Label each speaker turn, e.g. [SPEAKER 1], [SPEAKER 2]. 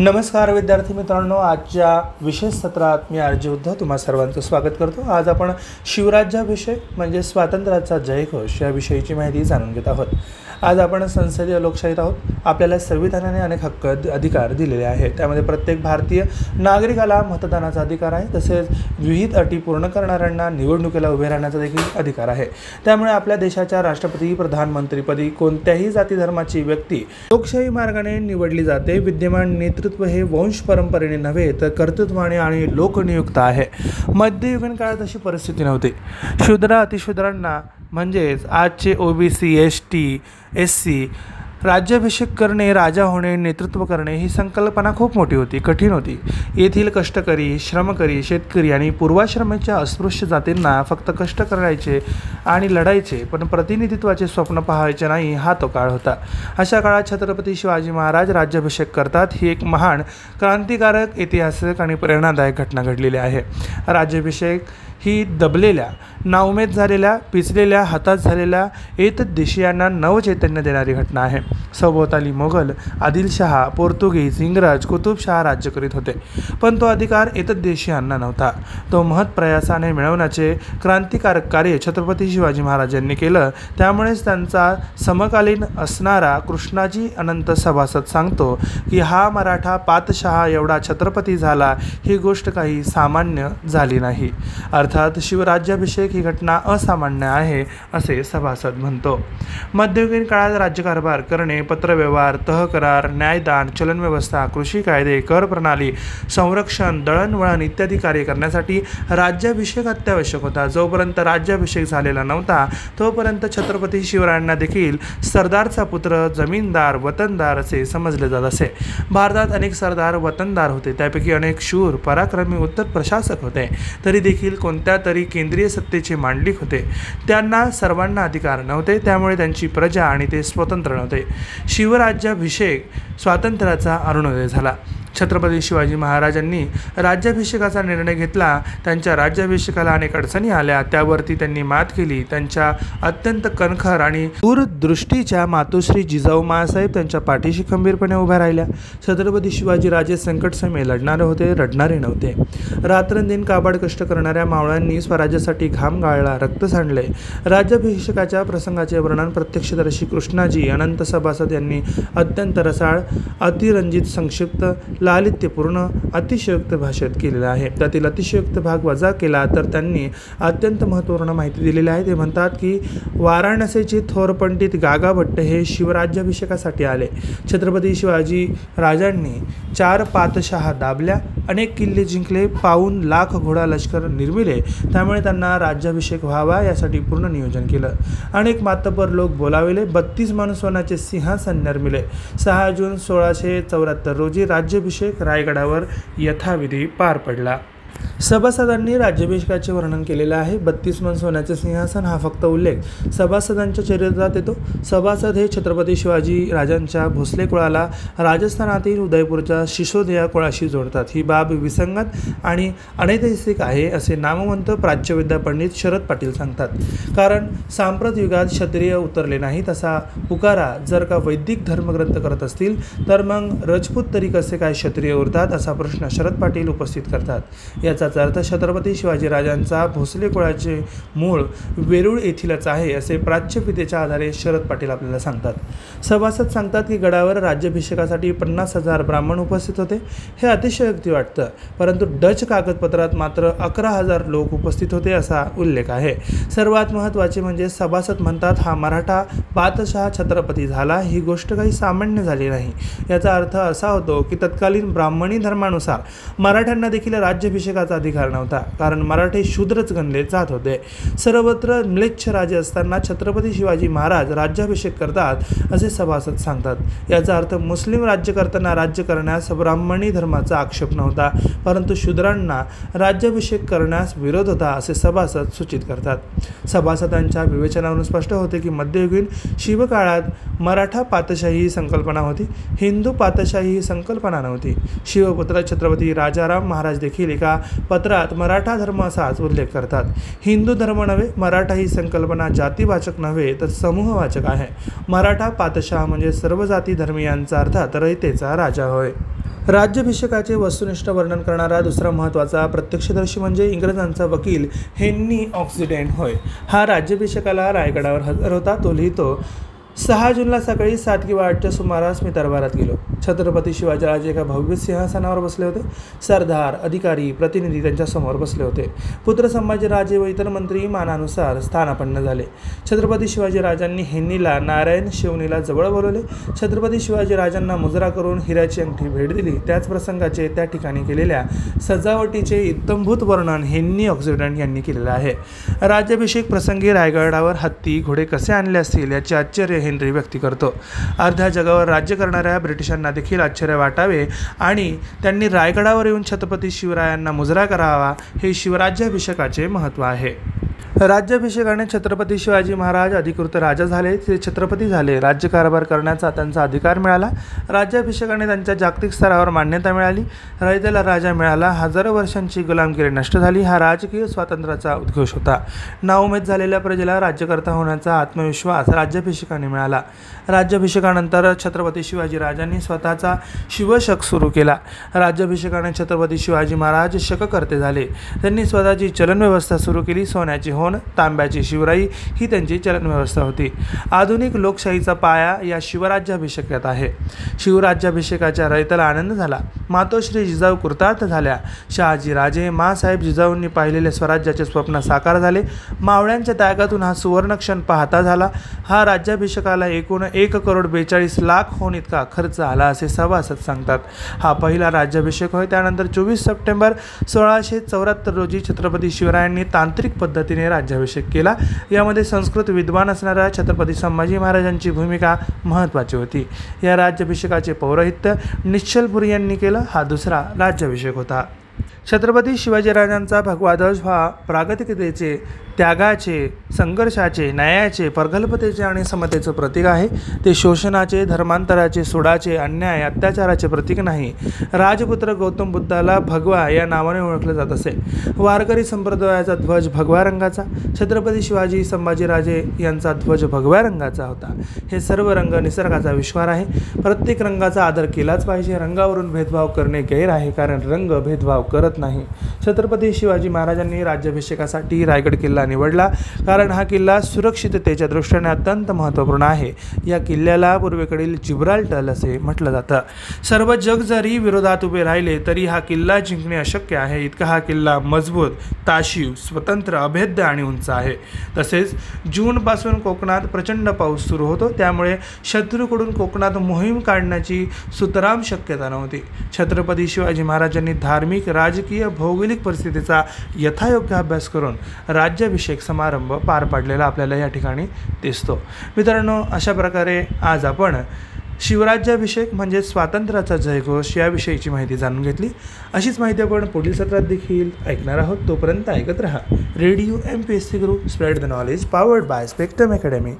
[SPEAKER 1] नमस्कार विद्यार्थी मित्रांनो आजच्या विशेष सत्रात मी आरजी उद्धव तुम्हा सर्वांचं स्वागत करतो. आज आपण शिवराज्याभिषेक म्हणजे स्वातंत्र्याचा जयघोष या विषयीची माहिती जाणून घेत आहोत. आज आपण संसदीय लोकशाहीत आहोत. आपल्याला संविधानाने अनेक हक्क अधिकार दिलेले आहेत. त्यामध्ये प्रत्येक भारतीय नागरिकाला मतदानाचा अधिकार आहे. तसेच विविध अटी पूर्ण करणाऱ्यांना निवडणुकीला उभे राहण्याचा देखील अधिकार आहे. त्यामुळे आपल्या देशाच्या राष्ट्रपती प्रधानमंत्रीपदी कोणत्याही जाती धर्माची व्यक्ती लोकशाही मार्गाने निवडली जाते. विद्यमान नेतृत्व हे वंश परंपरेने नव्हे तर कर्तृत्वाने आणि लोकनियुक्त आहे. मध्ययुगीन काळात अशी परिस्थिती नव्हती. शूद्र अतिशूद्रांना म्हणजेच आजचे O B C S T S C राज्याभिषेक करणे राजा होणे नेतृत्व करणे ही संकल्पना खूप मोठी होती कठीण होती. येथील कष्टकरी श्रमकरी शेतकरी आणि पूर्वाश्रमाच्या अस्पृश्य जातींना फक्त कष्ट करायचे आणि लढायचे पण प्रतिनिधित्वाचे स्वप्न पाहायचे नाही हा तो काळ होता. अशा काळात छत्रपती शिवाजी महाराज राज्याभिषेक करतात ही एक महान क्रांतिकारक ऐतिहासिक आणि प्रेरणादायक घटना घडलेली आहे. राज्याभिषेक ही दबलेल्या नाउमेद झालेल्या पिचलेल्या हातात झालेल्या एत देशीयांना नवचैतन्य देणारी घटना आहे. सभोवताली मोगल आदिलशहा पोर्तुगीज इंग्रज कुतुबशहा राज्य करीत होते. पण तो अधिकार देशीयांना नव्हता. तो महत् प्रयासाने मिळवण्याचे क्रांतिकारक कार्य छत्रपती शिवाजी महाराजांनी केलं. त्यामुळेच त्यांचा समकालीन असणारा कृष्णाजी अनंत सभासद सांगतो की हा मराठा पातशहा एवढा छत्रपती झाला ही गोष्ट काही सामान्य झाली नाही. अर्थात शिवराज्याभिषेक ही घटना असामान्य आहे असे सभासद म्हणतो. मध्ययुगीन काळात राज्यकारभार करणे पत्रव्यवहार तह करार न्यायदान चलनव्यवस्था कृषी कायदे कर प्रणाली संरक्षण दळणवळण इत्यादी कार्य करण्यासाठी राज्याभिषेक अत्यावश्यक होता. जोपर्यंत राज्याभिषेक झालेला नव्हता तोपर्यंत छत्रपती शिवरायांना देखील सरदारचा पुत्र जमीनदार वतनदार असे समजले जात असे. भारतात अनेक सरदार वतनदार होते. त्यापैकी अनेक शूर पराक्रमी उत्तर प्रशासक होते. तरी देखील कोणत्या तरी केंद्रीय सत्तेचे मांडलिक होते. त्यांना सर्वांना अधिकार नव्हते. त्यामुळे त्यांची प्रजा आणि ते स्वतंत्र नव्हते. शिवराज्याभिषेक स्वातंत्र्याचा अरुणोदय झाला. छत्रपती शिवाजी महाराजांनी राज्याभिषेकाचा निर्णय घेतला. त्यांच्या राज्याभिषेकाला अनेक अडचणी आल्या. त्यावरती त्यांनी मात केली. त्यांच्या अत्यंत कणखर आणि दूरदृष्टीच्या मातोश्री जिजाऊ मासाहेब त्यांच्या पाठीशी खंबीरपणे उभ्या राहिल्या. छत्रपती शिवाजी राजे संकटसमयी लढणारे होते रडणारे नव्हते. रात्रंदिन काबाड कष्ट करणाऱ्या मावळ्यांनी स्वराज्यासाठी घाम गाळला रक्त सांडले. राज्याभिषेकाच्या प्रसंगाचे वर्णन प्रत्यक्षदर्शी कृष्णाजी अनंत सभासद यांनी अत्यंत रसाळ अतिरंजित संक्षिप्त लालित्यपूर्ण अतिशयोक्त भाषेत केलेलं आहे. त्यातील अतिशयोक्त भाग वजा केला तर त्यांनी अत्यंत महत्त्वपूर्ण माहिती दिलेली आहे. ते म्हणतात की वाराणसीचे थोर पंडित गागाभट्ट हे शिवराज्याभिषेकासाठी आले. छत्रपती शिवाजी राजांनी चार पातशहा दाबल्या अनेक किल्ले जिंकले पाऊन लाख घोडा लष्कर निर्मिले. त्यामुळे त्यांना राज्याभिषेक व्हावा यासाठी पूर्ण नियोजन केलं. अनेक मातबर लोक बोलाविले बत्तीस माणूसवनाचे सिंहासन निर्मिले. सहा जून सोळाशे चौऱ्याहत्तर रोजी राज्याभिषेक रायगडावर यथाविधी पार पडला. सभासदांनी राज्याभिषेकाचे वर्णन केलेलं आहे. बत्तीस मन सोन्याचे सिंहासन हा फक्त उल्लेख. सभासदांच्या चरित्रात येतो. सभासद हे छत्रपती शिवाजी राजांच्या भोसले कुळाला राजस्थानातील उदयपूरच्या शिशोदया कुळाशी जोडतात. ही बाब विसंगत आणि अनैतिहासिक आहे असे नामवंत प्राच्यविद्या पंडित शरद पाटील सांगतात. कारण सांप्रत युगात क्षत्रिय उतरले नाही तसा पुकारा जर का वैदिक धर्मग्रंथ करत असतील तर मग रजपूत तरी कसे काय क्षत्रिय उरतात असा प्रश्न शरद पाटील उपस्थित करतात. याचाच अर्थ छत्रपती शिवाजी राजांचा भोसले कुळाचे मूळ वेरूळ येथीलच आहे असे प्राच्यविद्येच्या आधारे शरद पाटील आपल्याला सांगतात. सभासद सांगतात की गडावर राज्याभिषेकासाठी पन्नास हजार ब्राह्मण उपस्थित होते हे अतिशयोक्ती वाटतं. परंतु डच कागदपत्रात मात्र अकरा हजार लोक उपस्थित होते असा उल्लेख आहे. सर्वात महत्त्वाचे म्हणजे सभासद म्हणतात हा मराठा पातशहा छत्रपती झाला ही गोष्ट काही सामान्य झाली नाही. याचा अर्थ असा होतो की तत्कालीन ब्राह्मणी धर्मानुसार मराठ्यांना देखील राज्याभिषेकाचा अधिकार नव्हता. कारण मराठे शूद्रच गणले जात होते. सर्वत्र म्लेच्छ राजे असताना छत्रपती शिवाजी महाराज राज्याभिषेक करतात असे सभासद सांगतात. याचा अर्थ मुस्लिम राज्य करताना राज्य करण्यास ब्राह्मणी धर्माचा आक्षेप नव्हता परंतु शूद्रांना राज्याभिषेक करण्यास विरोध होता असे सभासद सूचित करतात. सभासदांच्या विवेचनावरून स्पष्ट होते की मध्ययुगीन शिवकाळात मराठा पातशाही ही संकल्पना होती. हिंदू पातशाही ही संकल्पना नव्हती. शिवपुत्र छत्रपती राजाराम महाराज देखील एका पत्रात मराठा धर्म असाच उल्लेख करतात. हिंदू धर्म नव्हे मराठा ही संकल्पना जातीवाचक नव्हे तर समूहवाचक आहे. मराठा पातशाह म्हणजे सर्व जाती धर्मियांचा अर्थात रयतेचा राजा होय. राज्याभिषेकाचे वस्तुनिष्ठ वर्णन करणारा दुसरा महत्त्वाचा प्रत्यक्षदर्शी म्हणजे इंग्रजांचा वकील हेन्नी ऑक्सिडेंट होय. हा राज्याभिषेकाला रायगडावर हजर होता तो लिहितो सहा जूनला सकाळी सात किंवा आठच्या सुमारास मी दरबारात गेलो. छत्रपती शिवाजीराजे एका भव्य सिंहासनावर बसले होते. सरदार अधिकारी प्रतिनिधी त्यांच्यासमोर बसले होते. पुत्र संभाजीराजे व इतर मंत्री मानानुसार स्थानापन्न झाले. छत्रपती शिवाजीराजांनी हेन्नीला नारायण शिवनीला जवळ बोलवले. छत्रपती शिवाजीराजांना मुजरा करून हिऱ्याची अंगठी भेट दिली. त्याच प्रसंगाचे त्या ठिकाणी केलेल्या सजावटीचे इत्तमभूत वर्णन हेन्नी ऑक्सिडंट यांनी केलेलं आहे. राज्याभिषेक प्रसंगी रायगडावर हत्ती घोडे कसे आणले असतील याचे आश्चर्य हेनरी व्यक्त करतो. अर्ध्या जगावर राज्य करणाऱ्या ब्रिटिशांना देखील आश्चर्य वाटावे आणि त्यांनी रायगडावर येऊन छत्रपती शिवरायांना मुजरा करावा हे शिवराज्याभिषेकाचे महत्त्व आहे. राज्याभिषेकाने छत्रपती शिवाजी महाराज अधिकृत राजा झाले. ते छत्रपती झाले. राज्यकारभार करण्याचा त्यांचा अधिकार मिळाला. राज्याभिषेकाने त्यांच्या जागतिक स्तरावर मान्यता मिळाली. रयतेला राजा मिळाला. हजारो वर्षांची गुलामगिरी नष्ट झाली. हा राजकीय स्वातंत्र्याचा उद्घोष होता. नाउमेद झालेल्या प्रजेला राज्यकर्ता होण्याचा आत्मविश्वास राज्याभिषेकाने मिळाला. राज्याभिषेकानंतर छत्रपती शिवाजी राजांनी स्वतःचा शिवशक सुरू केला. राज्याभिषेकाने छत्रपती शिवाजी महाराज शककर्ते झाले. त्यांनी स्वतःची चलनव्यवस्था सुरू केली. सोन्याची हो मोहन तांब्याची शिवराई ही त्यांची चलनव्यवस्था होती. आधुनिक लोकशाहीचा पाया या शिवराज्याभिषेकात आहे. शिवराज्याभिषेकाच्या रयतेला आनंद झाला. मातोश्री जिजाऊ कृतार्थ झाल्या. शहाजी राजे मासाहेब जिजाऊंनी पाहिलेले स्वराज्याचे स्वप्न साकार झाले. मावळ्यांच्या त्यागातून हा सुवर्णक्षण पाहता झाला. हा राज्याभिषेकाला एकूण एक करोड बेचाळीस लाख होऊन इतका खर्च आला असे सभासद सांगतात. हा पहिला राज्याभिषेक होय. त्यानंतर चोवीस सप्टेंबर सोळाशे चौऱ्याहत्तर रोजी छत्रपती शिवरायांनी तांत्रिक पद्धतीने राज्याभिषेक केला. यामध्ये संस्कृत विद्वान असणाऱ्या छत्रपती संभाजी महाराजांची भूमिका महत्त्वाची होती. या राज्याभिषेकाचे पौरोहित्य निश्चलपुरी यांनी केलं. हा दुसरा राज्याभिषेक होता. छत्रपती शिवाजीराजांचा भगवा ध्वज हा प्रागतिकतेचे त्यागाचे संघर्षाचे न्यायाचे प्रगल्भतेचे आणि समतेचं प्रतीक आहे. ते शोषणाचे धर्मांतराचे सुडाचे अन्याय अत्याचाराचे प्रतीक नाही. राजपुत्र गौतम बुद्धाला भगवा या नावाने ओळखलं जात असे. वारकरी संप्रदायाचा ध्वज भगव्या रंगाचा छत्रपती शिवाजी संभाजीराजे यांचा ध्वज भगव्या रंगाचा होता. हे सर्व रंग निसर्गाचा विश्वार आहे. प्रत्येक रंगाचा आदर केलाच पाहिजे. रंगावरून भेदभाव करणे गैर आहे कारण रंग भेदभाव करत नाही. छत्रपती शिवाजी महाराजांनी राज्याभिषेकासाठी रायगड किल्ला निवडला. कारण हा किल्ला सुरक्षिततेच्या दृष्टीने अत्यंत महत्त्वपूर्ण आहे. या किल्ल्याला पूर्वेकडील जिब्राल्टल असे म्हटलं जातं. सर्व जग जरी विरोधात उभे राहिले तरी हा किल्ला जिंकणे अशक्य आहे. इतका हा किल्ला मजबूत ताशीव स्वतंत्र अभेद्य आणि उंच आहे. तसेच जूनपासून कोकणात प्रचंड पाऊस सुरू होतो. त्यामुळे शत्रूकडून कोकणात मोहीम काढण्याची सुतराम शक्यता नव्हती. छत्रपती शिवाजी महाराजांनी धार्मिक राजकीय भौगोलिक परिस्थितीचा यथायोग्य अभ्यास करून राज्याभिषेक समारंभ पार पाडलेला आपल्याला या ठिकाणी दिसतो. मित्रांनो अशा प्रकारे आज आपण शिवराज्याभिषेक म्हणजे स्वातंत्र्याचा जयघोष याविषयीची माहिती जाणून घेतली. अशीच माहिती आपण पुढील सत्रात देखील ऐकणार आहोत. तोपर्यंत ऐकत रहा radio M P S C Guru spread the knowledge powered by Spectrum Academy.